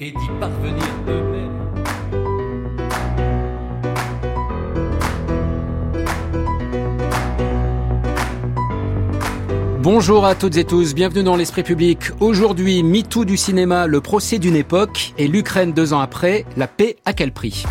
et d'y parvenir. Bonjour à toutes et tous, bienvenue dans l'Esprit public. Aujourd'hui, MeToo du cinéma, le procès d'une époque et l'Ukraine deux ans après, la paix à quel prix?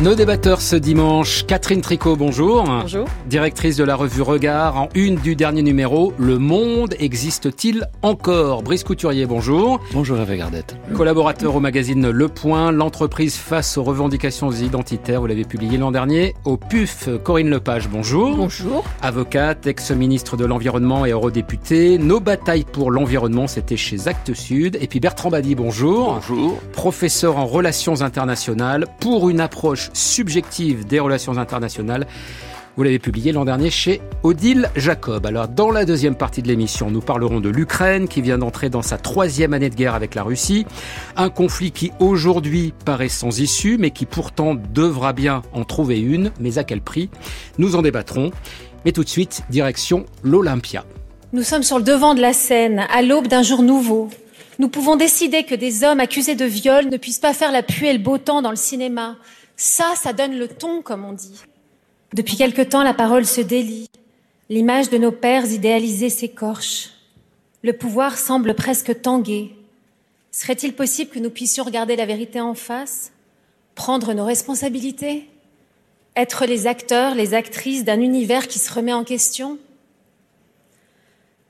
Nos débatteurs ce dimanche, Catherine Tricot, bonjour. Bonjour. Directrice de la revue Regard, en une du dernier numéro, Le Monde existe-t-il encore? Brice Couturier, bonjour. Bonjour Hervé Gardette. Collaborateur au magazine Le Point, l'entreprise face aux revendications identitaires, vous l'avez publié l'an dernier, au PUF, Corinne Lepage, bonjour. Bonjour. Avocate, ex-ministre de l'Environnement et eurodéputée, nos batailles pour l'environnement, c'était chez Actes Sud. Et puis Bertrand Badi, bonjour. Bonjour. Professeur en relations internationales pour une approche subjective des relations internationales. Vous l'avez publié l'an dernier chez Odile Jacob. Alors, dans la deuxième partie de l'émission, nous parlerons de l'Ukraine qui vient d'entrer dans sa troisième année de guerre avec la Russie. Un conflit qui aujourd'hui paraît sans issue, mais qui pourtant devra bien en trouver une. Mais à quel prix? Nous en débattrons. Mais tout de suite, direction l'Olympia. Nous sommes sur le devant de la scène, à l'aube d'un jour nouveau. Nous pouvons décider que des hommes accusés de viol ne puissent pas faire la pluie et le beau temps dans le cinéma, ça, ça donne le ton, comme on dit. Depuis quelque temps, la parole se délie. L'image de nos pères idéalisés s'écorche. Le pouvoir semble presque tanguer. Serait-il possible que nous puissions regarder la vérité en face, prendre nos responsabilités, être les acteurs, les actrices d'un univers qui se remet en question?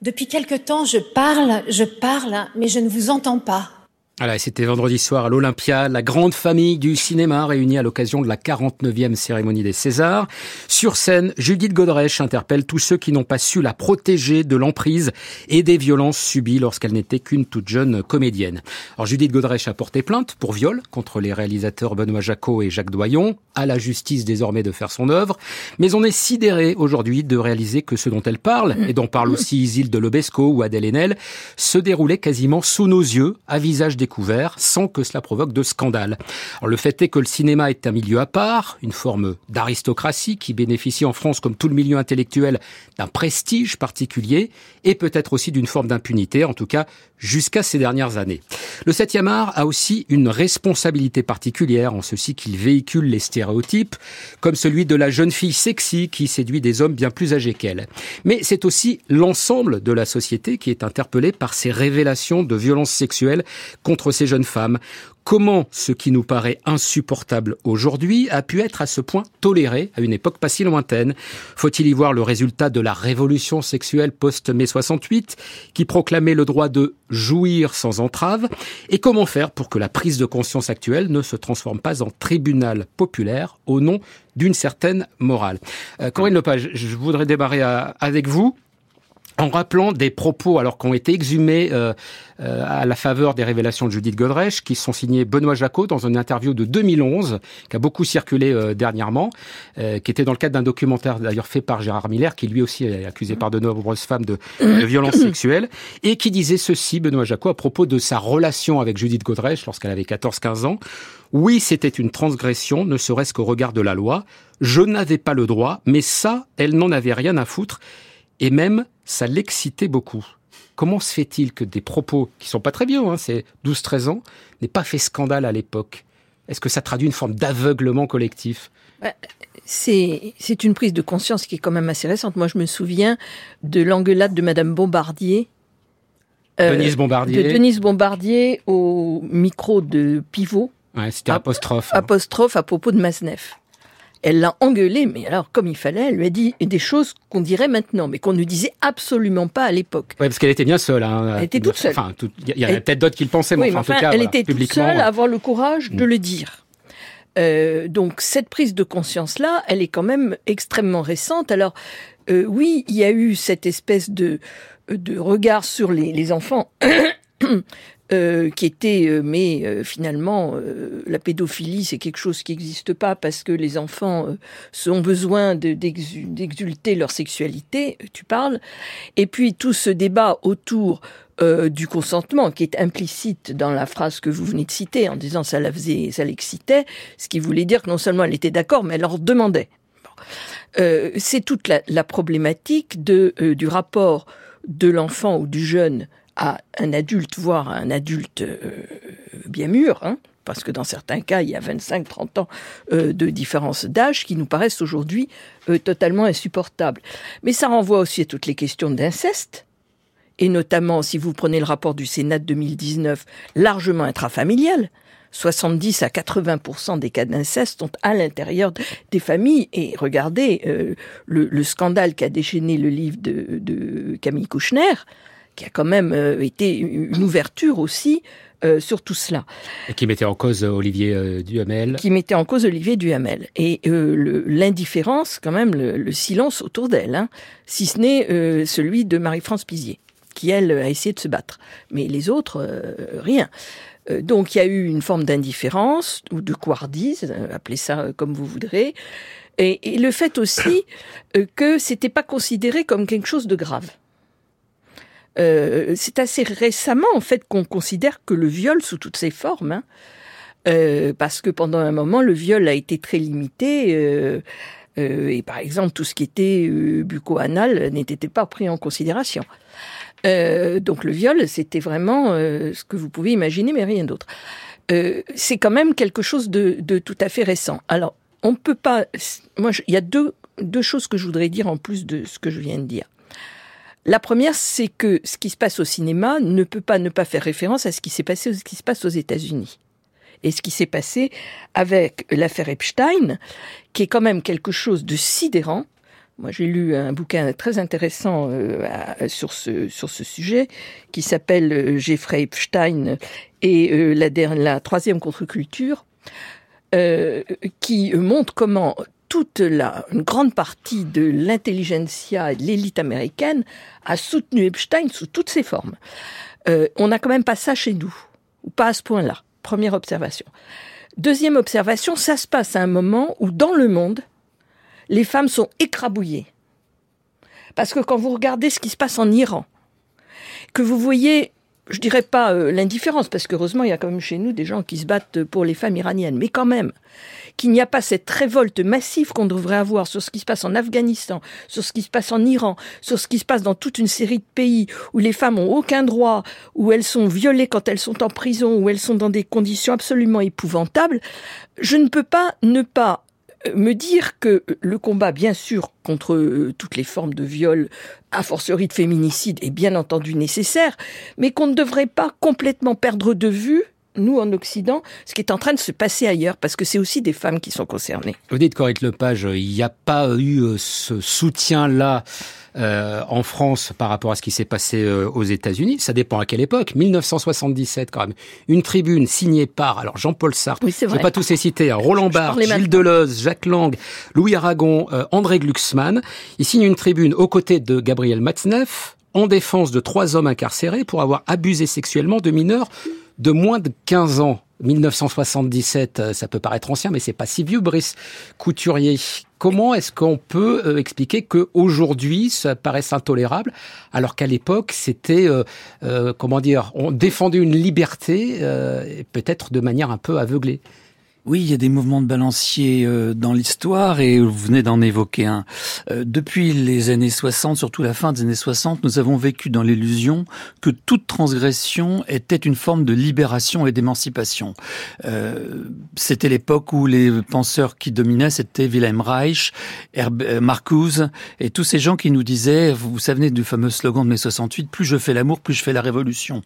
Depuis quelque temps, je parle, je parle, mais je ne vous entends pas. Voilà, c'était vendredi soir à l'Olympia, la grande famille du cinéma réunie à l'occasion de la 49e cérémonie des Césars. Sur scène, Judith Godrèche interpelle tous ceux qui n'ont pas su la protéger de l'emprise et des violences subies lorsqu'elle n'était qu'une toute jeune comédienne. Alors Judith Godrèche a porté plainte pour viol contre les réalisateurs Benoît Jacot et Jacques Doyon, à la justice désormais de faire son œuvre, mais on est sidéré aujourd'hui de réaliser que ce dont elle parle, et dont parle aussi Isilde Lobesco ou Adèle Haenel, se déroulait quasiment sous nos yeux, à visage des sans que cela provoque de scandale. Alors, le fait est que le cinéma est un milieu à part, une forme d'aristocratie qui bénéficie en France, comme tout le milieu intellectuel, d'un prestige particulier et peut-être aussi d'une forme d'impunité, en tout cas jusqu'à ces dernières années. Le 7e art a aussi une responsabilité particulière en ceci qu'il véhicule les stéréotypes, comme celui de la jeune fille sexy qui séduit des hommes bien plus âgés qu'elle. Mais c'est aussi l'ensemble de la société qui est interpellé par ces révélations de violences sexuelles ces jeunes femmes, comment ce qui nous paraît insupportable aujourd'hui a pu être à ce point toléré à une époque pas si lointaine. Faut-il y voir le résultat de la révolution sexuelle post-mai 68 qui proclamait le droit de jouir sans entrave et comment faire pour que la prise de conscience actuelle ne se transforme pas en tribunal populaire au nom d'une certaine morale? Euh, Corinne Lepage, je voudrais démarrer avec vous en rappelant des propos alors ont été exhumés euh, euh, à la faveur des révélations de Judith Godrèche, qui sont signés Benoît Jacot dans une interview de 2011, qui a beaucoup circulé euh, dernièrement, qui était dans le cadre d'un documentaire d'ailleurs fait par Gérard Miller, qui lui aussi est accusé par de nombreuses femmes de, de violences sexuelles, et qui disait ceci, Benoît Jacot, à propos de sa relation avec Judith Godrèche lorsqu'elle avait 14-15 ans. Oui, c'était une transgression, ne serait-ce qu'au regard de la loi. Je n'avais pas le droit, mais ça, elle n'en avait rien à foutre. Et même, ça l'excitait beaucoup. Comment se fait-il que des propos qui sont pas très vieux, hein, c'est 12-13 ans, n'aient pas fait scandale à l'époque? Est-ce que ça traduit une forme d'aveuglement collectif? Bah, c'est, une prise de conscience qui est quand même assez récente. Moi, je me souviens de l'engueulade de Madame Bombardier. Euh, Denise Bombardier. De Denise Bombardier au micro de Pivot. Ouais, c'était apostrophe. Apostrophe à propos de Masneff. Elle l'a engueulé, mais alors comme il fallait, elle lui a dit des choses qu'on dirait maintenant, mais qu'on ne disait absolument pas à l'époque. Oui, parce qu'elle était bien seule. Hein, elle était toute seule. Enfin, il y a peut-être d'autres qui le pensaient, mais, en tout cas, elle était toute seule à avoir le courage de mm. le dire. Euh, donc cette prise de conscience là, elle est quand même extrêmement récente. Alors euh, oui, il y a eu cette espèce de de regard sur les, les enfants Euh, qui était, euh, mais euh, finalement, la pédophilie, c'est quelque chose qui n'existe pas parce que les enfants ont besoin d'exulter leur sexualité, tu parles. Et puis tout ce débat autour du consentement qui est implicite dans la phrase que vous venez de citer en disant ça la faisait, ça l'excitait, ce qui voulait dire que non seulement elle était d'accord, mais elle leur demandait. euh, c'est toute la, la problématique de, euh, du rapport de l'enfant ou du jeune à un adulte, voire à un adulte euh, bien mûr, hein, parce que dans certains cas, il y a 25-30 ans euh, de différence d'âge qui nous paraissent aujourd'hui euh, totalement insupportables. Mais ça renvoie aussi à toutes les questions d'inceste, et notamment, si vous prenez le rapport du Sénat de 2019, largement intrafamilial. 70 à 80% des cas d'inceste sont à l'intérieur des familles. Et regardez euh, le, le, scandale qu'a déchaîné le livre de, de, Camille Kouchner, qui a quand même euh, été une ouverture aussi euh, sur tout cela. Et qui mettait en cause Olivier euh, Duhamel. Qui mettait en cause Olivier Duhamel. Et euh, l'indifférence, quand même, le, le silence autour d'elle, hein, si ce n'est euh, celui de Marie-France Pizier, qui, elle, a essayé de se battre. Mais les autres, euh, rien. Donc il y a eu une forme d'indifférence ou de couardise, appelez ça comme vous voudrez, et, et le fait aussi que c'était pas considéré comme quelque chose de grave. Euh, c'est assez récemment en fait qu'on considère que le viol sous toutes ses formes, hein, euh, parce que pendant un moment le viol a été très limité. Euh, et par exemple, tout ce qui était bucco-anal n'était pas pris en considération. Donc le viol, c'était vraiment ce que vous pouvez imaginer, mais rien d'autre. C'est quand même quelque chose de, tout à fait récent. Alors, on ne peut pas. Moi, il y a deux choses que je voudrais dire en plus de ce que je viens de dire. La première, c'est que ce qui se passe au cinéma ne peut pas ne pas faire référence à ce qui s'est passé, ce qui se passe aux États-Unis. Et ce qui s'est passé avec l'affaire Epstein, qui est quand même quelque chose de sidérant, moi, j'ai lu un bouquin très intéressant euh, sur, ce, sur ce sujet qui s'appelle euh, Jeffrey Epstein et euh, la, la troisième contre-culture, euh, qui montre comment toute la, une grande partie de l'intelligentsia et de l'élite américaine a soutenu Epstein sous toutes ses formes. Euh, on n'a quand même pas ça chez nous, ou pas à ce point-là. Première observation. Deuxième observation, ça se passe à un moment où dans le monde, les femmes sont écrabouillées. Parce que quand vous regardez ce qui se passe en Iran, que vous voyez, je dirais pas euh, l'indifférence, parce qu'heureusement, il y a quand même chez nous des gens qui se battent pour les femmes iraniennes, mais quand même, qu'il n'y a pas cette révolte massive qu'on devrait avoir sur ce qui se passe en Afghanistan, sur ce qui se passe en Iran, sur ce qui se passe dans toute une série de pays où les femmes ont aucun droit, où elles sont violées quand elles sont en prison, où elles sont dans des conditions absolument épouvantables, je ne peux pas ne pas me dire que le combat, bien sûr, contre euh, toutes les formes de viol, a fortiori de féminicide, est bien entendu nécessaire, mais qu'on ne devrait pas complètement perdre de vue nous, en Occident, ce qui est en train de se passer ailleurs, parce que c'est aussi des femmes qui sont concernées. Vous dites, Correct Lepage, il n'y a pas eu ce soutien-là euh, en France par rapport à ce qui s'est passé euh, aux États-Unis. Ça dépend à quelle époque. 1977, quand même. Une tribune signée par alors Jean-Paul Sartre. Oui, Je ne vais pas tous les citer. Hein, Roland Barthes, Gilles Deleuze, Jacques Lang, Louis Aragon, euh, André Glucksmann. Il signe une tribune aux côtés de Gabriel Matzneff en défense de trois hommes incarcérés pour avoir abusé sexuellement de mineurs de moins de 15 ans. 1977, ça peut paraître ancien, mais c'est pas si vieux, Brice Couturier. Comment est-ce qu'on peut euh, expliquer que aujourd'hui ça paraisse intolérable, alors qu'à l'époque c'était, euh, euh, comment dire, on défendait une liberté, euh, peut-être de manière un peu aveuglée? Oui, il y a des mouvements de balancier euh, dans l'histoire et vous venez d'en évoquer un. Euh, depuis les années 60, surtout la fin des années 60, nous avons vécu dans l'illusion que toute transgression était une forme de libération et d'émancipation. Euh, c'était l'époque où les penseurs qui dominaient, c'était Wilhelm Reich, Marcuse et tous ces gens qui nous disaient, vous savez du fameux slogan de mai 68, plus je fais l'amour, plus je fais la révolution.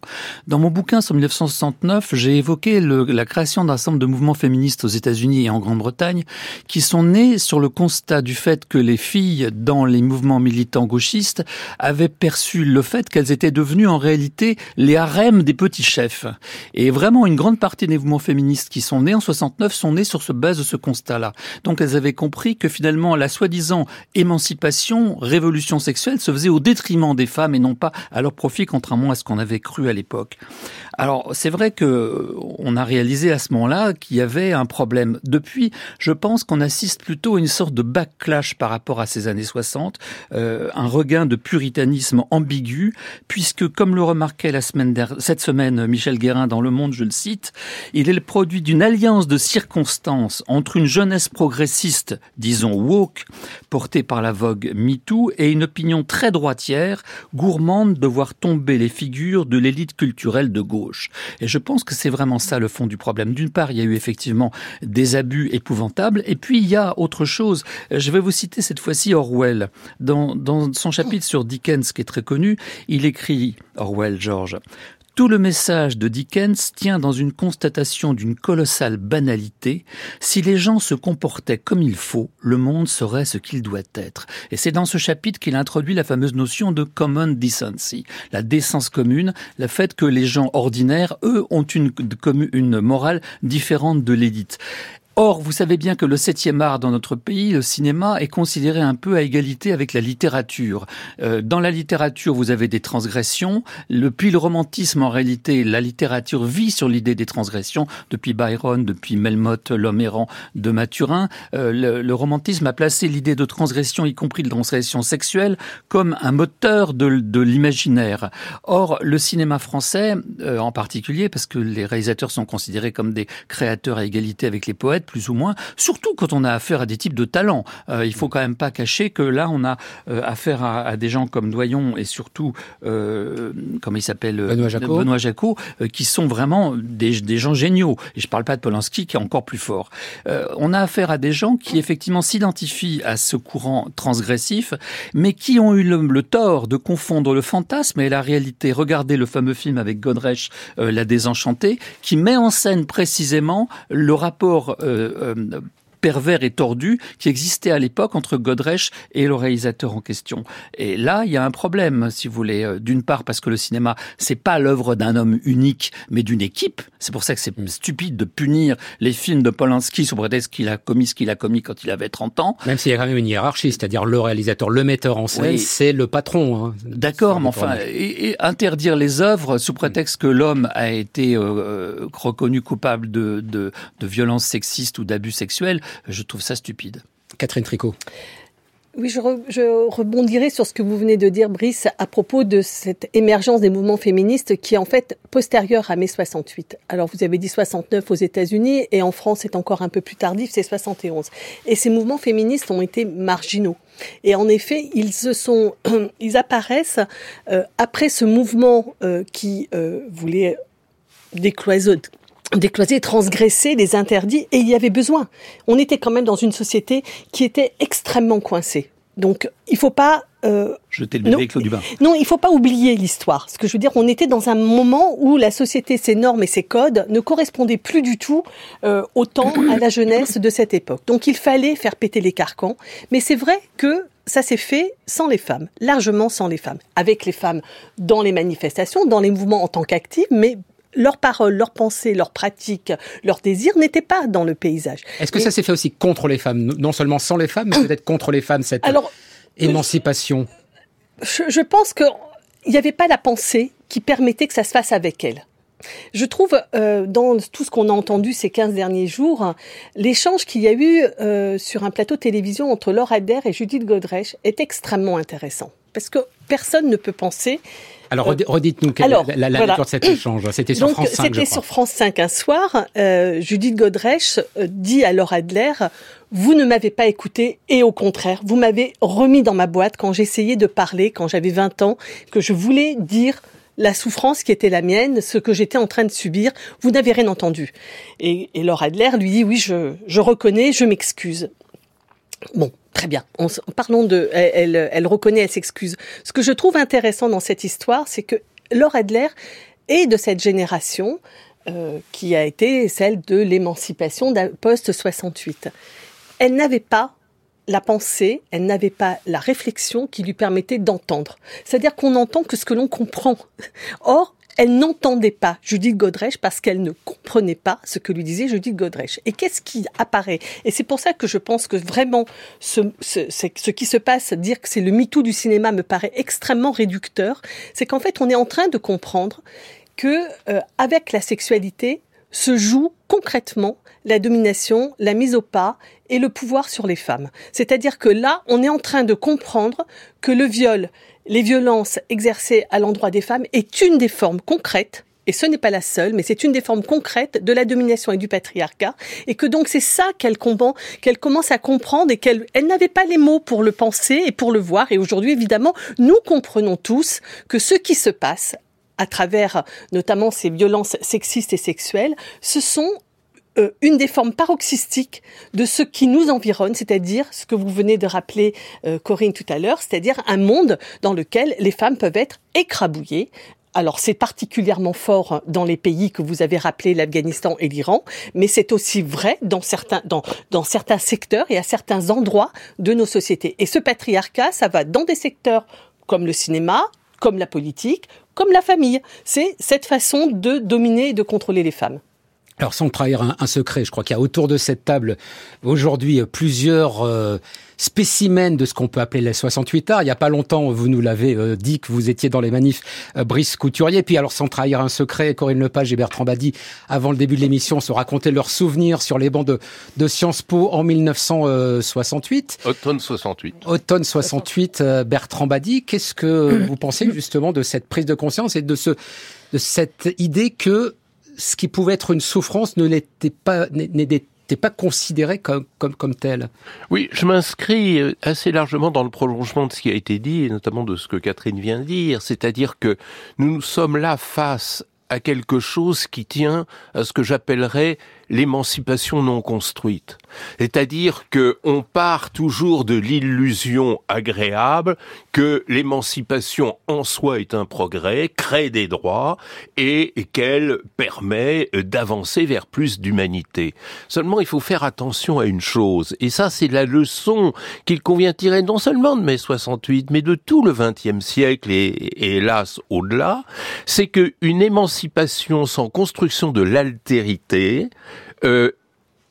Dans mon bouquin sur 1969, j'ai évoqué le, la création d'un ensemble de mouvements féministes aux États-Unis et en Grande-Bretagne, qui sont nés sur le constat du fait que les filles dans les mouvements militants gauchistes avaient perçu le fait qu'elles étaient devenues en réalité les harems des petits chefs. Et vraiment, une grande partie des mouvements féministes qui sont nés en 69 sont nés sur ce base de ce constat-là. Donc elles avaient compris que finalement la soi-disant émancipation, révolution sexuelle se faisait au détriment des femmes et non pas à leur profit, contrairement à ce qu'on avait cru à l'époque. Alors c'est vrai que on a réalisé à ce moment-là qu'il y avait un problème. Depuis, je pense qu'on assiste plutôt à une sorte de backlash par rapport à ces années 60, euh, un regain de puritanisme ambigu, puisque comme le remarquait la semaine cette semaine Michel Guérin dans Le Monde, je le cite, il est le produit d'une alliance de circonstances entre une jeunesse progressiste, disons woke, portée par la vogue MeToo, et une opinion très droitière, gourmande de voir tomber les figures de l'élite culturelle de gauche. Et je pense que c'est vraiment ça le fond du problème. D'une part, il y a eu effectivement des abus épouvantables, et puis il y a autre chose. Je vais vous citer cette fois-ci Orwell. Dans, dans son chapitre sur Dickens, qui est très connu, il écrit, Orwell George, tout le message de Dickens tient dans une constatation d'une colossale banalité. Si les gens se comportaient comme il faut, le monde serait ce qu'il doit être. Et c'est dans ce chapitre qu'il introduit la fameuse notion de common decency, la décence commune, le fait que les gens ordinaires, eux, ont une, une morale différente de l'élite. Or, vous savez bien que le septième art dans notre pays, le cinéma, est considéré un peu à égalité avec la littérature. Euh, dans la littérature, vous avez des transgressions. Depuis le romantisme, en réalité, la littérature vit sur l'idée des transgressions. Depuis Byron, depuis Melmoth, l'homme errant de Mathurin, euh, le, le, romantisme a placé l'idée de transgression, y compris de transgression sexuelle, comme un moteur de, de l'imaginaire. Or, le cinéma français, euh, en particulier, parce que les réalisateurs sont considérés comme des créateurs à égalité avec les poètes, plus ou moins, surtout quand on a affaire à des types de talents. Euh, il faut quand même pas cacher que là, on a euh, affaire à, à, des gens comme Doyon et surtout, euh, comment il s'appelle Benoît Jacot, Benoît Jacot euh, qui sont vraiment des, des, gens géniaux. Et je parle pas de Polanski qui est encore plus fort. Euh, on a affaire à des gens qui effectivement s'identifient à ce courant transgressif, mais qui ont eu le, le, tort de confondre le fantasme et la réalité. Regardez le fameux film avec Godrèche, La Désenchantée, qui met en scène précisément le rapport euh, euh, pervers et tordu qui existait à l'époque entre Godrèche et le réalisateur en question. Et là, il y a un problème, si vous voulez. Euh, d'une part, parce que le cinéma, c'est pas l'œuvre d'un homme unique, mais d'une équipe. C'est pour ça que c'est stupide de punir les films de Polanski sous prétexte qu'il a commis ce qu'il a commis quand il avait 30 ans. Même s'il y a quand même une hiérarchie, c'est-à-dire le réalisateur, le metteur en scène, oui. c'est le patron. Hein. D'accord, mais enfin, et, et, interdire les œuvres sous prétexte que l'homme a été euh, reconnu coupable de, de, de violences sexistes ou d'abus sexuels, je trouve ça stupide. Catherine Tricot. Oui, je, re, je, rebondirai sur ce que vous venez de dire, Brice, à propos de cette émergence des mouvements féministes qui est en fait postérieure à mai 68. Alors, vous avez dit 69 aux États-Unis et en France, c'est encore un peu plus tardif, c'est 71. Et ces mouvements féministes ont été marginaux. Et en effet, ils se sont, ils apparaissent euh, après ce mouvement euh, qui euh, voulait décloisonner décloiser, transgresser les interdits, et il y avait besoin. On était quand même dans une société qui était extrêmement coincée. Donc, il faut pas euh, jeter le bébé avec l'eau du bain. Non, il faut pas oublier l'histoire. Ce que je veux dire, on était dans un moment où la société, ses normes et ses codes ne correspondaient plus du tout euh, autant à la jeunesse de cette époque. Donc, il fallait faire péter les carcans. Mais c'est vrai que ça s'est fait sans les femmes, largement sans les femmes, avec les femmes dans les manifestations, dans les mouvements en tant qu'actives, mais leurs paroles, leurs pensées, leurs pratiques, leurs désirs n'étaient pas dans le paysage. Est-ce que Et... ça s'est fait aussi contre les femmes, non seulement sans les femmes, mais peut-être contre les femmes, cette Alors, émancipation je, je pense qu'il n'y avait pas la pensée qui permettait que ça se fasse avec elles. Je trouve, euh, dans tout ce qu'on a entendu ces 15 derniers jours, l'échange qu'il y a eu euh, sur un plateau de télévision entre Laura Adler et Judith Godrèche est extrêmement intéressant. Parce que personne ne peut penser alors, redites-nous quelle Alors, la, la voilà. nature de cet échange. C'était sur Donc, France 5. C'était sur France 5 un soir. Euh, Judith Godrèche euh, dit à Laura Adler Vous ne m'avez pas écouté et au contraire, vous m'avez remis dans ma boîte quand j'essayais de parler, quand j'avais 20 ans, que je voulais dire la souffrance qui était la mienne, ce que j'étais en train de subir, vous n'avez rien entendu. Et, et Laura Adler lui dit Oui, je, je reconnais, je m'excuse. Bon, Très bien. En, parlons de, elle, elle, reconnaît, elle s'excuse. Ce que je trouve intéressant dans cette histoire, c'est que Laure Adler est de cette génération euh, qui a été celle de l'émancipation post-68. Elle n'avait pas la pensée, elle n'avait pas la réflexion qui lui permettait d'entendre. C'est-à-dire qu'on n'entend que ce que l'on comprend. Or, elle n'entendait pas Judith Godrèche parce qu'elle ne comprenait pas ce que lui disait Judith Godrèche. Et qu'est-ce qui apparaît? Et c'est pour ça que je pense que vraiment ce, qui se passe, dire que c'est le MeToo du cinéma me paraît extrêmement réducteur, c'est qu'en fait on est en train de comprendre que euh, avec la sexualité se joue concrètement la domination, la mise au pas et le pouvoir sur les femmes. C'est-à-dire que là, on est en train de comprendre que le viol, les violences exercées à l'endroit des femmes est une des formes concrètes et ce n'est pas la seule, mais c'est une des formes concrètes de la domination et du patriarcat, et que donc c'est ça qu'elle commence à comprendre et qu'elle elle n'avait pas les mots pour le penser et pour le voir. Et aujourd'hui, évidemment, nous comprenons tous que ce qui se passe à travers notamment ces violences sexistes et sexuelles, ce sont euh, une des formes paroxystiques de ce qui nous environne, c'est-à-dire ce que vous venez de rappeler, euh, Corinne, tout à l'heure, c'est-à-dire un monde dans lequel les femmes peuvent être écrabouillées, alors c'est particulièrement fort dans les pays que vous avez rappelés, l'Afghanistan et l'Iran, mais c'est aussi vrai dans certains, dans, dans certains secteurs et à certains endroits de nos sociétés. Et ce patriarcat, ça va dans des secteurs comme le cinéma, comme la politique, comme la famille. C'est cette façon de dominer et de contrôler les femmes. Alors sans trahir un, secret, je crois qu'il y a autour de cette table aujourd'hui plusieurs euh, spécimen de ce qu'on peut appeler les 68 arts. Il n'y a pas longtemps, vous nous l'avez euh, dit que vous étiez dans les manifs euh, Brice Couturier. Puis alors, sans trahir un secret, Corinne Lepage et Bertrand Badi, avant le début de l'émission, se racontaient leurs souvenirs sur les bancs de, de Sciences Po en 1968. Automne 68. Automne 68, euh, Bertrand Badi. Qu'est-ce que vous pensez justement de cette prise de conscience et de, ce, de cette idée que ce qui pouvait être une souffrance ne pas, n'était pas considéré comme, comme, comme tel. Oui, je m'inscris euh, assez largement dans le prolongement de ce qui a été dit, et notamment de ce que Catherine vient de dire, c'est-à-dire que nous nous sommes là face à quelque chose qui tient à ce que j'appellerais l'émancipation non construite. C'est-à-dire que on part toujours de l'illusion agréable que l'émancipation en soi est un progrès, crée des droits et qu'elle permet d'avancer vers plus d'humanité. Seulement, il faut faire attention à une chose, et ça, c'est la leçon qu'il convient tirer non seulement de mai 68, mais de tout le XXe siècle et, hélas au-delà, c'est qu'une émancipation sans construction de l'altérité euh,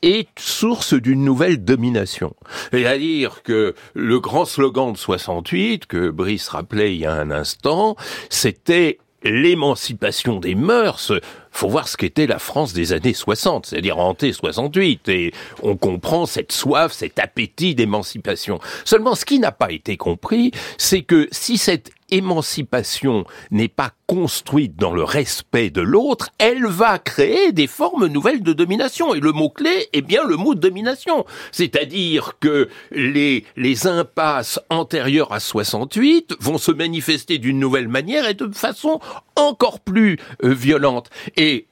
est source d'une nouvelle domination. C'est-à-dire que le grand slogan de 68, que Brice rappelait il y a un instant, c'était l'émancipation des mœurs, faut voir ce qu'était la France des années 60, c'est-à-dire hanté 68, et on comprend cette soif, cet appétit d'émancipation. Seulement, ce qui n'a pas été compris, c'est que si cette émancipation n'est pas construite dans le respect de l'autre, elle va créer des formes nouvelles de domination. Et le mot-clé est bien le mot domination. C'est-à-dire que les, impasses antérieures à 68 vont se manifester d'une nouvelle manière et de façon encore plus euh, violente. Et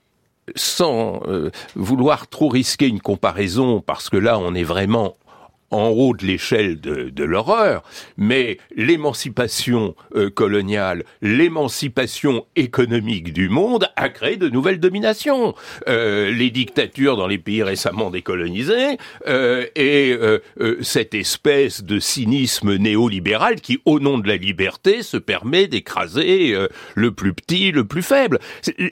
sans euh, vouloir trop risquer une comparaison, parce que là on est vraiment en haut de l'échelle de, de l'horreur, mais l'émancipation euh, coloniale, l'émancipation économique du monde a créé de nouvelles dominations. Euh, les dictatures dans les pays récemment décolonisés euh, et euh, euh, cette espèce de cynisme néolibéral qui, au nom de la liberté, se permet d'écraser le plus petit, le plus faible.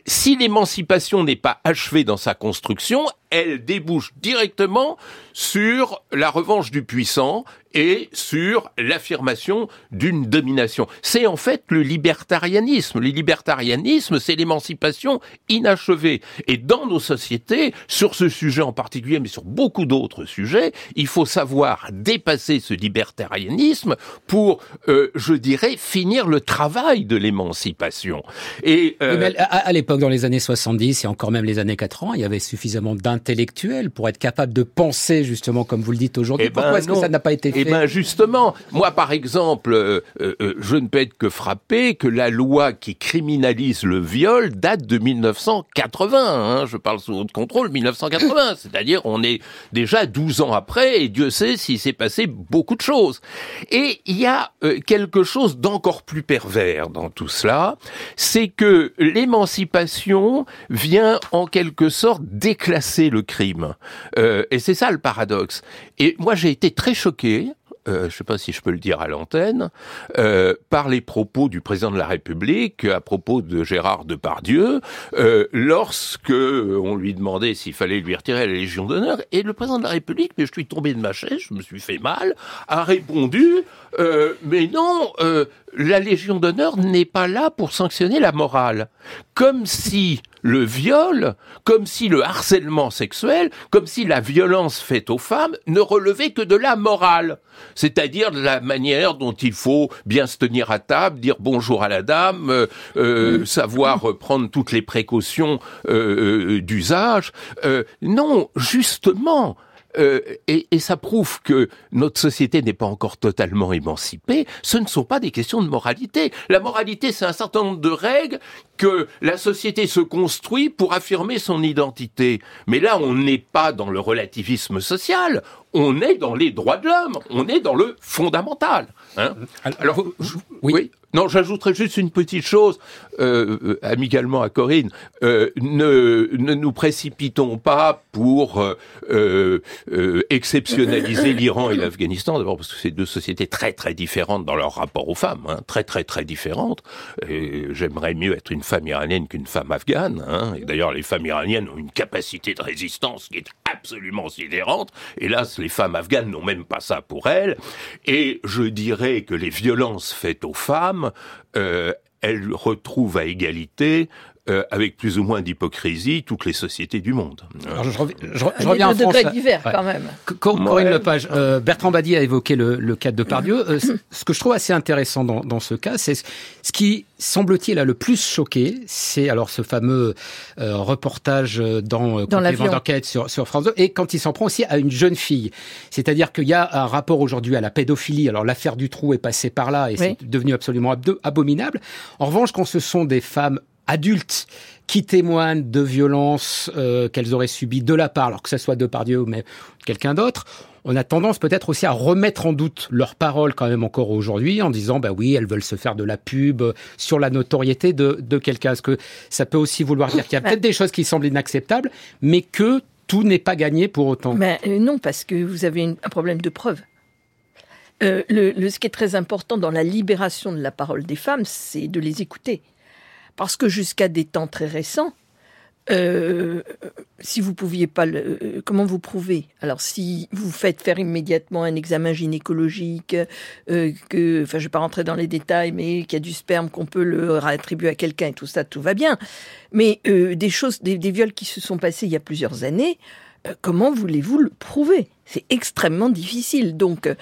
Si l'émancipation n'est pas achevée dans sa construction, elle débouche directement sur la revanche du puissant et sur l'affirmation d'une domination. C'est en fait le libertarianisme. Le libertarianisme, c'est l'émancipation inachevée. Et dans nos sociétés, sur ce sujet en particulier, mais sur beaucoup d'autres sujets, il faut savoir dépasser ce libertarianisme pour, euh, je dirais, finir le travail de l'émancipation. Et euh... à, l'époque, dans les années 70 et encore même les années 80, il y avait suffisamment d'intellectuels pour être capable de penser justement comme vous le dites aujourd'hui. Eh Pourquoi ben est-ce que ça n'a pas été fait Eh ben justement, moi par exemple, euh, euh, euh, je ne peux être que frappé que la loi qui criminalise le viol date de 1980. Hein, je parle sous haute contrôle, 1980. C'est-à-dire on est déjà 12 ans après et Dieu sait s'il s'est passé beaucoup de choses. Et il y a quelque chose d'encore plus pervers dans tout cela, c'est que l'émancipation vient en quelque sorte déclasser le crime. et c'est ça le paradoxe. Et moi j'ai été très choqué euh, je ne sais pas si je peux le dire à l'antenne, euh, par les propos du président de la République à propos de Gérard Depardieu, euh, lorsque on lui demandait s'il fallait lui retirer la Légion d'honneur, et le président de la République, mais je suis tombé de ma chaise, je me suis fait mal, a répondu euh, mais non, euh, la Légion d'honneur n'est pas là pour sanctionner la morale. Comme si le viol, comme si le harcèlement sexuel, comme si la violence faite aux femmes ne relevait que de la morale. C'est-à-dire de la manière dont il faut bien se tenir à table, dire bonjour à la dame, euh, euh savoir prendre toutes les précautions euh, d'usage. non, justement, euh, et, et, ça prouve que notre société n'est pas encore totalement émancipée, ce ne sont pas des questions de moralité. La moralité, c'est un certain nombre de règles que la société se construit pour affirmer son identité. Mais là, on n'est pas dans le relativisme social, on est dans les droits de l'homme, on est dans le fondamental. Hein Alors, oui. oui. Non, j'ajouterais juste une petite chose, euh, euh, amicalement à Corinne. Euh, ne, ne nous précipitons pas pour euh exceptionnaliser l'Iran et l'Afghanistan, d'abord parce que c'est deux sociétés très très différentes dans leur rapport aux femmes, hein, très très très différentes. J'aimerais mieux être une femme iranienne qu'une femme afghane. Hein, et d'ailleurs, les femmes iraniennes ont une capacité de résistance qui est absolument sidérante. Hélas, les femmes afghanes n'ont même pas ça pour elles. Et je dirais que les violences faites aux femmes, euh, elles retrouvent à égalité euh, avec plus ou moins d'hypocrisie toutes les sociétés du monde. Alors, je, reviens, je, je reviens en France. divers quand même. Corinne Lepage, euh, Bertrand Badi a évoqué le, le cas de Pardieu. Euh, ce que je trouve assez intéressant dans, dans ce cas, c'est ce qui semble-t-il a le plus choqué, c'est alors ce fameux euh, reportage dans, dans d'enquête sur, sur France 2, et quand il s'en prend aussi à une jeune fille. C'est-à-dire qu'il y a un rapport aujourd'hui à la pédophilie. Alors l'affaire du trou est passée par là et c'est devenu absolument abominable. En revanche, quand ce sont des femmes adultes qui témoignent de violences euh, qu'elles auraient subies de la part, alors que ce soit de Dieu ou même quelqu'un d'autre, on a tendance peut-être aussi à remettre en doute leurs paroles quand même encore aujourd'hui en disant bah oui elles veulent se faire de la pub sur la notoriété de, de quelqu'un. Est-ce que ça peut aussi vouloir dire qu'il y a peut-être des choses qui semblent inacceptables, mais que tout n'est pas gagné pour autant? Mais euh, Non, parce que vous avez un problème de preuve. Euh, le, le, ce qui est très important dans la libération de la parole des femmes, c'est de les écouter. Parce que jusqu'à des temps très récents, euh, si vous pouviez pas le, euh, comment vous prouvez Alors si vous faites faire immédiatement un examen gynécologique, euh, que, enfin je vais pas rentrer dans les détails, mais qu'il y a du sperme qu'on peut le réattribuer à quelqu'un et tout ça, tout va bien. Mais des choses, des, viols qui se sont passés il y a plusieurs années, comment voulez-vous le prouver? C'est extrêmement difficile. Donc, euh,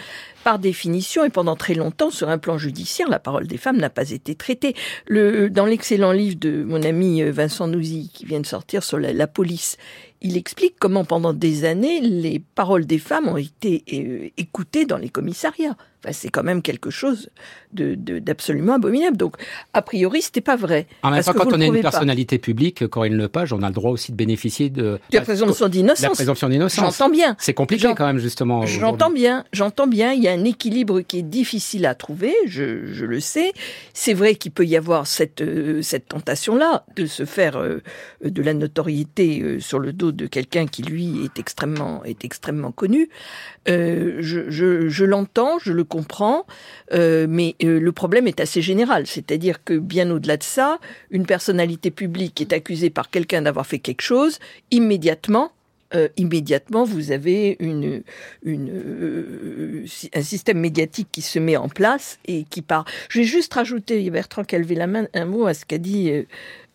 par définition, et pendant très longtemps, sur un plan judiciaire, la parole des femmes n'a pas été traitée. Le, dans l'excellent livre de mon ami euh, Vincent Nouzy, qui vient de sortir sur la, la police, il explique comment pendant des années, les paroles des femmes ont été écoutées dans les commissariats c'est quand même quelque chose d'absolument de, abominable. Donc, a priori, c'était pas vrai. En même temps, quand on est une personnalité publique, Corinne Lepage, on a le droit aussi de bénéficier de, la présomption d'innocence. La présomption d'innocence. J'entends bien. C'est compliqué justement. J'entends bien. J'entends bien. Il y a un équilibre qui est difficile à trouver. Je, je le sais. C'est vrai qu'il peut y avoir cette, euh, cette tentation-là de se faire euh, de la notoriété euh, sur le dos de quelqu'un qui, lui, est extrêmement, est extrêmement connu. je, je, je l'entends, je le comprend, euh, mais euh, le problème est assez général. C'est-à-dire que bien au-delà de ça, une personnalité publique est accusée par quelqu'un d'avoir fait quelque chose, immédiatement, euh, immédiatement, vous avez euh, un système médiatique qui se met en place et qui part. Je vais juste rajouter, Bertrand qui a levé la main, un mot à ce qu'a dit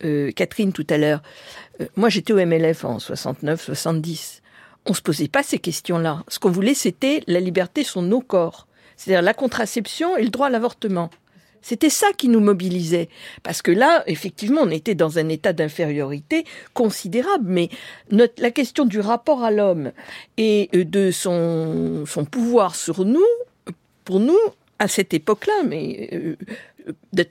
euh, Catherine tout à l'heure. moi, j'étais au MLF en 69-70. On se posait pas ces questions-là. Ce qu'on voulait, c'était la liberté sur nos corps c'est-à-dire la contraception et le droit à l'avortement. C'était ça qui nous mobilisait. Parce que là, effectivement, on était dans un état d'infériorité considérable. Mais la question du rapport à l'homme et euh, de son, pouvoir sur nous, pour nous, à cette époque-là, mais euh,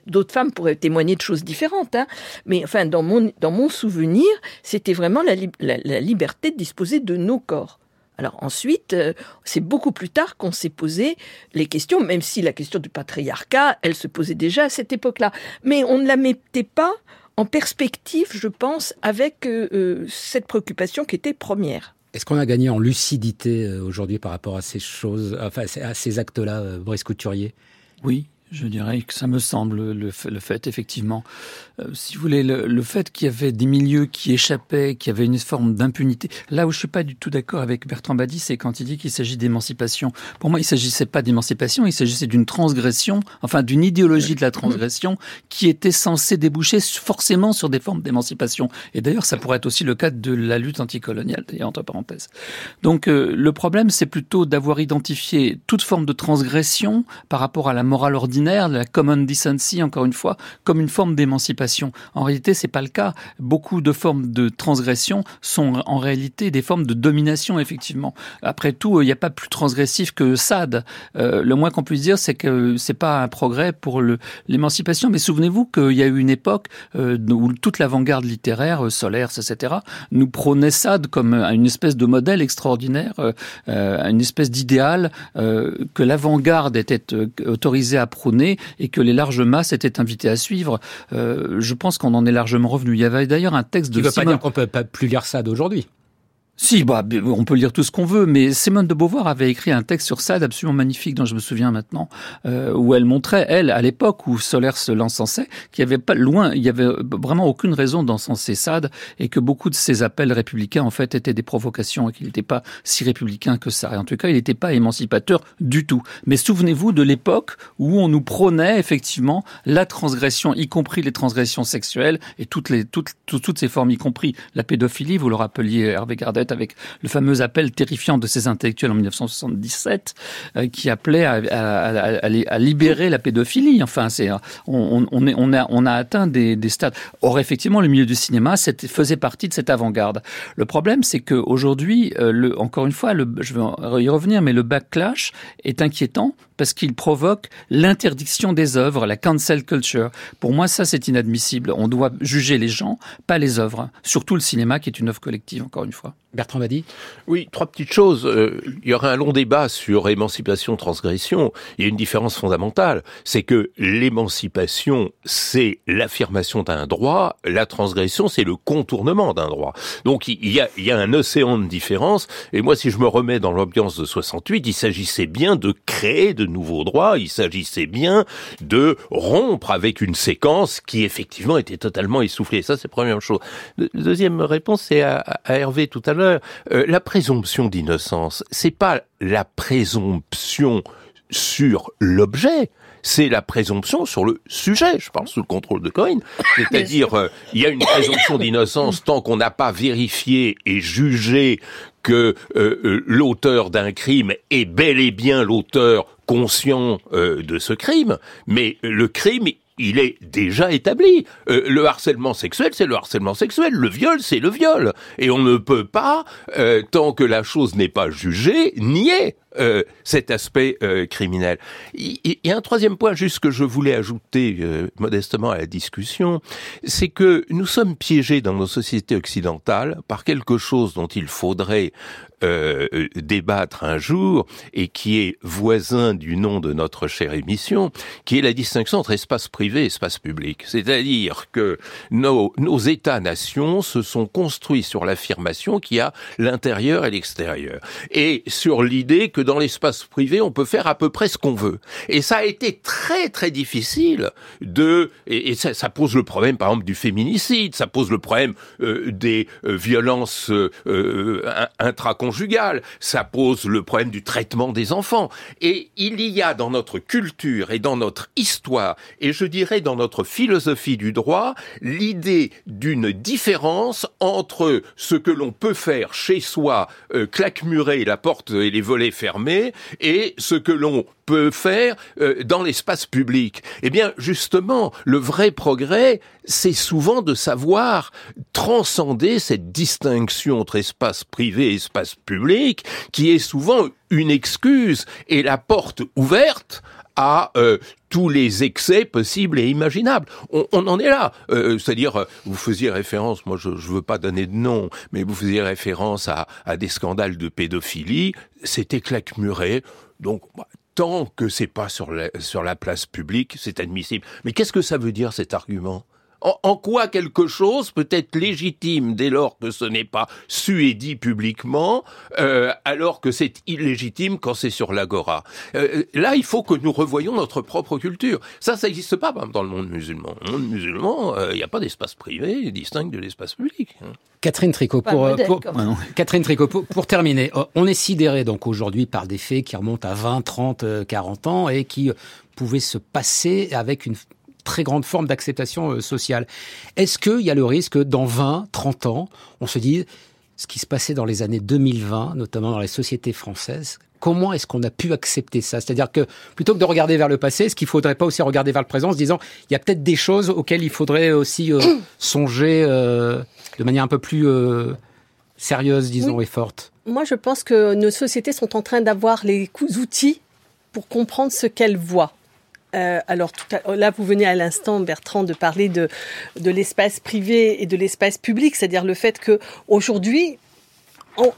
d'autres femmes pourraient témoigner de choses différentes, hein, mais enfin, dans mon, souvenir, c'était vraiment la liberté de disposer de nos corps. Alors ensuite, euh, c'est beaucoup plus tard qu'on s'est posé les questions, même si la question du patriarcat, elle se posait déjà à cette époque-là. Mais on ne la mettait pas en perspective, je pense, avec euh, euh, cette préoccupation qui était première. Est-ce qu'on a gagné en lucidité aujourd'hui par rapport à ces choses, enfin à ces actes-là, Brice Couturier? Oui, je dirais que ça me semble le, fait, effectivement. Euh, si vous voulez, le, fait qu'il y avait des milieux qui échappaient, qu'il y avait une forme d'impunité. Là où je suis pas du tout d'accord avec Bertrand Badi, c'est quand il dit qu'il s'agit d'émancipation. Pour moi, il s'agissait pas d'émancipation, il s'agissait d'une transgression, enfin d'une idéologie de la transgression qui était censée déboucher forcément sur des formes d'émancipation. Et d'ailleurs, ça pourrait être aussi le cas de la lutte anticoloniale, d'ailleurs, entre parenthèses. Donc, euh, le problème, c'est plutôt d'avoir identifié toute forme de transgression par rapport à la morale ordinaire la common decency, encore une fois, comme une forme d'émancipation. En réalité, c'est pas le cas. Beaucoup de formes de transgression sont en réalité des formes de domination, effectivement. Après tout, il n'y a pas plus transgressif que Sade. Euh, le moins qu'on puisse dire, c'est que c'est pas un progrès pour l'émancipation. Mais souvenez-vous qu'il y a eu une époque euh, où toute l'avant-garde littéraire, euh, Solaire, etc., nous prônait Sade comme une espèce de modèle extraordinaire, une espèce d'idéal que l'avant-garde était autorisée à prôner et que les larges masses étaient invitées à suivre. Euh, je pense qu'on en est largement revenu. Il y avait d'ailleurs un texte de. Tu ne veux pas dire qu'on peut pas plus lire ça d'aujourd'hui si, bah, on peut lire tout ce qu'on veut, mais Simone de Beauvoir avait écrit un texte sur Sade absolument magnifique, dont je me souviens maintenant, euh, où elle montrait, elle, à l'époque où Solaire se l'encensait, qu'il y avait pas loin, il y avait vraiment aucune raison d'encenser Sade, et que beaucoup de ses appels républicains, en fait, étaient des provocations, et qu'il n'était pas si républicain que ça. Et en tout cas, il n'était pas émancipateur du tout. Mais souvenez-vous de l'époque où on nous prônait, effectivement, la transgression, y compris les transgressions sexuelles, et toutes les, toutes, toutes, toutes ces formes, y compris la pédophilie, vous le rappeliez, Hervé Gardet, avec le fameux appel terrifiant de ces intellectuels en 1977 euh, qui appelait à, à, libérer la pédophilie. Enfin, c'est on, on, est, on, a, on a atteint des, des stades. Or, effectivement, le milieu du cinéma faisait partie de cette avant-garde. Le problème, c'est qu'aujourd'hui, euh, encore une fois, le, je vais y revenir, mais le backlash est inquiétant parce qu'il provoque l'interdiction des œuvres, la cancel culture. Pour moi, ça, c'est inadmissible. On doit juger les gens, pas les œuvres. Surtout le cinéma, qui est une œuvre collective, encore une fois. Bertrand Badi? Oui, trois petites choses. Euh, il y aura un long débat sur émancipation, transgression. Il y a une différence fondamentale. C'est que l'émancipation, c'est l'affirmation d'un droit. La transgression, c'est le contournement d'un droit. Donc, il y, a, il y a un océan de différence. Et moi, si je me remets dans l'ambiance de 68, il s'agissait bien de créer de nouveaux droits. Il s'agissait bien de rompre avec une séquence qui, effectivement, était totalement essoufflée. Ça, c'est première chose. Deuxième réponse, c'est à, à Hervé tout à l'heure euh, la présomption d'innocence, c'est pas la présomption sur l'objet, c'est la présomption sur le sujet. Je parle sous le contrôle de Corinne. C'est-à-dire, euh, il y a une présomption d'innocence tant qu'on n'a pas vérifié et jugé que euh, l'auteur d'un crime est bel et bien l'auteur conscient de ce crime, mais le crime, il est déjà établi. Euh, le harcèlement sexuel, c'est le harcèlement sexuel. Le viol, c'est le viol. Et on ne peut pas, euh, tant que la chose n'est pas jugée, nier euh, cet aspect criminel. Il, y a un troisième point juste que je voulais ajouter modestement à la discussion, c'est que nous sommes piégés dans nos sociétés occidentales par quelque chose dont il faudrait euh, débattre un jour et qui est voisin du nom de notre chère émission, qui est la distinction entre espace privé et espace public. C'est-à-dire que nos, nos États-nations se sont construits sur l'affirmation qu'il y a l'intérieur et l'extérieur. Et sur l'idée que dans l'espace privé, on peut faire à peu près ce qu'on veut. Et ça a été très très difficile de... Et, ça, ça, pose le problème, par exemple, du féminicide, ça pose le problème euh, des euh, violences euh, conjugale, ça pose le problème du traitement des enfants. Et il y a dans notre culture et dans notre histoire, et je dirais dans notre philosophie du droit, l'idée d'une différence entre ce que l'on peut faire chez soi, euh, claquemurer la porte et les volets fermés, et ce que l'on peut faire euh, dans l'espace public. Eh bien, justement, le vrai progrès, c'est souvent de savoir transcender cette distinction entre espace privé et espace public, qui est souvent une excuse et la porte ouverte à euh, tous les excès possibles et imaginables. On, en est là. Euh, c'est-à-dire, vous faisiez référence, moi je ne veux pas donner de nom, mais vous faisiez référence à, des scandales de pédophilie, c'était claquemuré. Donc, bah, tant que c'est pas sur la, place publique, c'est admissible. Mais qu'est-ce que ça veut dire cet argument? En, quoi quelque chose peut être légitime dès lors que ce n'est pas su et dit publiquement, euh, alors que c'est illégitime quand c'est sur l'agora? Euh, là, il faut que nous revoyions notre propre culture. Ça, ça n'existe pas dans le monde musulman. Dans le monde musulman, il n'y a pas d'espace privé distinct de l'espace public. Hein. Catherine Tricot, pour, pour, Catherine Tricot, pour, terminer, on est sidéré donc aujourd'hui par des faits qui remontent à 20, 30, 40 ans et qui pouvaient se passer avec une très grande forme d'acceptation euh, sociale. Est-ce qu'il y a le risque que dans 20, 30 ans, on se dise ce qui se passait dans les années 2020, notamment dans les sociétés françaises, comment est-ce qu'on a pu accepter ça? C'est-à-dire que plutôt que de regarder vers le passé, est-ce qu'il ne faudrait pas aussi regarder vers le présent en se disant il y a peut-être des choses auxquelles il faudrait aussi euh, songer euh, de manière un peu plus sérieuse, disons, et forte? Moi, je pense que nos sociétés sont en train d'avoir les outils pour comprendre ce qu'elles voient. Euh, alors là, vous venez à l'instant, Bertrand, de parler de, de l'espace privé et de l'espace public, c'est-à-dire le fait que aujourd'hui,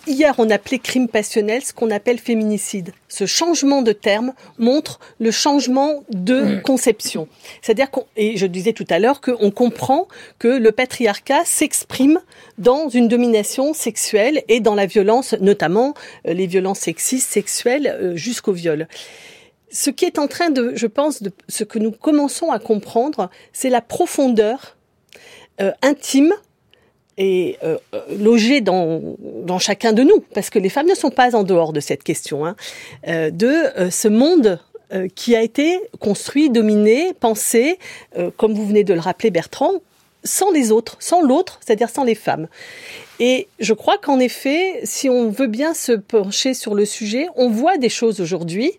hier, on appelait crime passionnel ce qu'on appelle féminicide. Ce changement de terme montre le changement de conception. C'est-à-dire qu'on, et je disais tout à l'heure qu'on comprend que le patriarcat s'exprime dans une domination sexuelle et dans la violence, notamment euh, les violences sexistes, sexuelles, euh, jusqu'au viol ce qui est en train de, je pense, de, ce que nous commençons à comprendre, c'est la profondeur euh, intime et euh, euh, logée dans, chacun de nous, parce que les femmes ne sont pas en dehors de cette question, hein, de ce monde qui a été construit, dominé, pensé, comme vous venez de le rappeler Bertrand, sans les autres, sans l'autre, c'est-à-dire sans les femmes. Et je crois qu'en effet, si on veut bien se pencher sur le sujet, on voit des choses aujourd'hui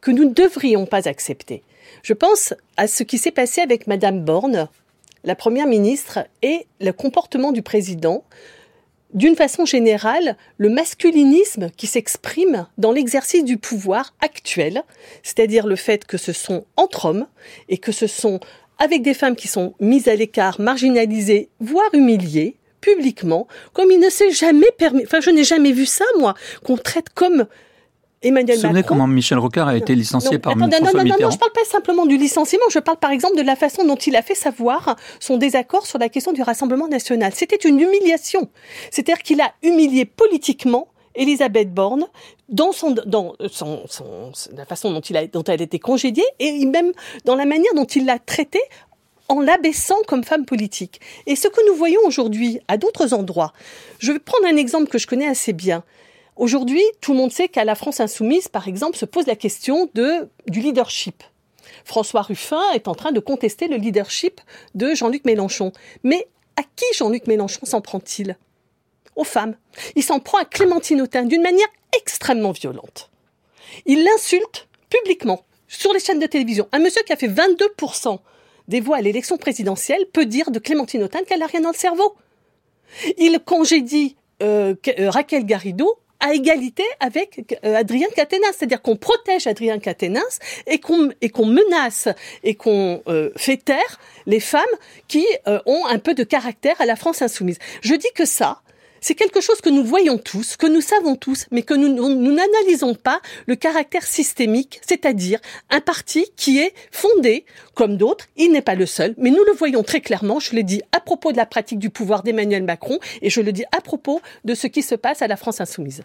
que nous ne devrions pas accepter. Je pense à ce qui s'est passé avec Madame Borne, la première ministre, et le comportement du président. D'une façon générale, le masculinisme qui s'exprime dans l'exercice du pouvoir actuel, c'est-à-dire le fait que ce sont entre hommes et que ce sont avec des femmes qui sont mises à l'écart, marginalisées, voire humiliées publiquement, comme il ne s'est jamais permis, enfin je n'ai jamais vu ça moi, qu'on traite comme Emmanuel Vous vous comment Michel Rocard a été licencié par attendez, François non, non, non, non, je parle pas simplement du licenciement, je parle par exemple de la façon dont il a fait savoir son désaccord sur la question du Rassemblement national. C'était une humiliation. C'est-à-dire qu'il a humilié politiquement Elisabeth Borne dans son dans son, son, la façon dont il a dont elle a été congédiée et même dans la manière dont il l'a traitée en l'abaissant comme femme politique. Et ce que nous voyons aujourd'hui à d'autres endroits, je vais prendre un exemple que je connais assez bien. Aujourd'hui, tout le monde sait qu'à la France insoumise, par exemple, se pose la question du leadership. François Ruffin est en train de contester le leadership de Jean-Luc Mélenchon. Mais à qui Jean-Luc Mélenchon s'en prend-il? Aux femmes. Il s'en prend à Clémentine Autain d'une manière extrêmement violente. Il l'insulte publiquement sur les chaînes de télévision. Un monsieur qui a fait 22% des voix à l'élection présidentielle peut dire de Clémentine Autain qu'elle n'a rien dans le cerveau. Il congédie euh, euh, Raquel Garrido à égalité avec euh, Adrien Caténas, c'est-à-dire qu'on protège Adrien Caténas et qu'on et qu'on menace et qu'on euh, fait taire les femmes qui euh, ont un peu de caractère à la France insoumise. Je dis que ça, c'est quelque chose que nous voyons tous, que nous savons tous, mais que nous n'analysons pas le caractère systémique, c'est-à-dire un parti qui est fondé, comme d'autres, il n'est pas le seul, mais nous le voyons très clairement, je le dis à propos de la pratique du pouvoir d'Emmanuel Macron, et je le dis à propos de ce qui se passe à la France insoumise.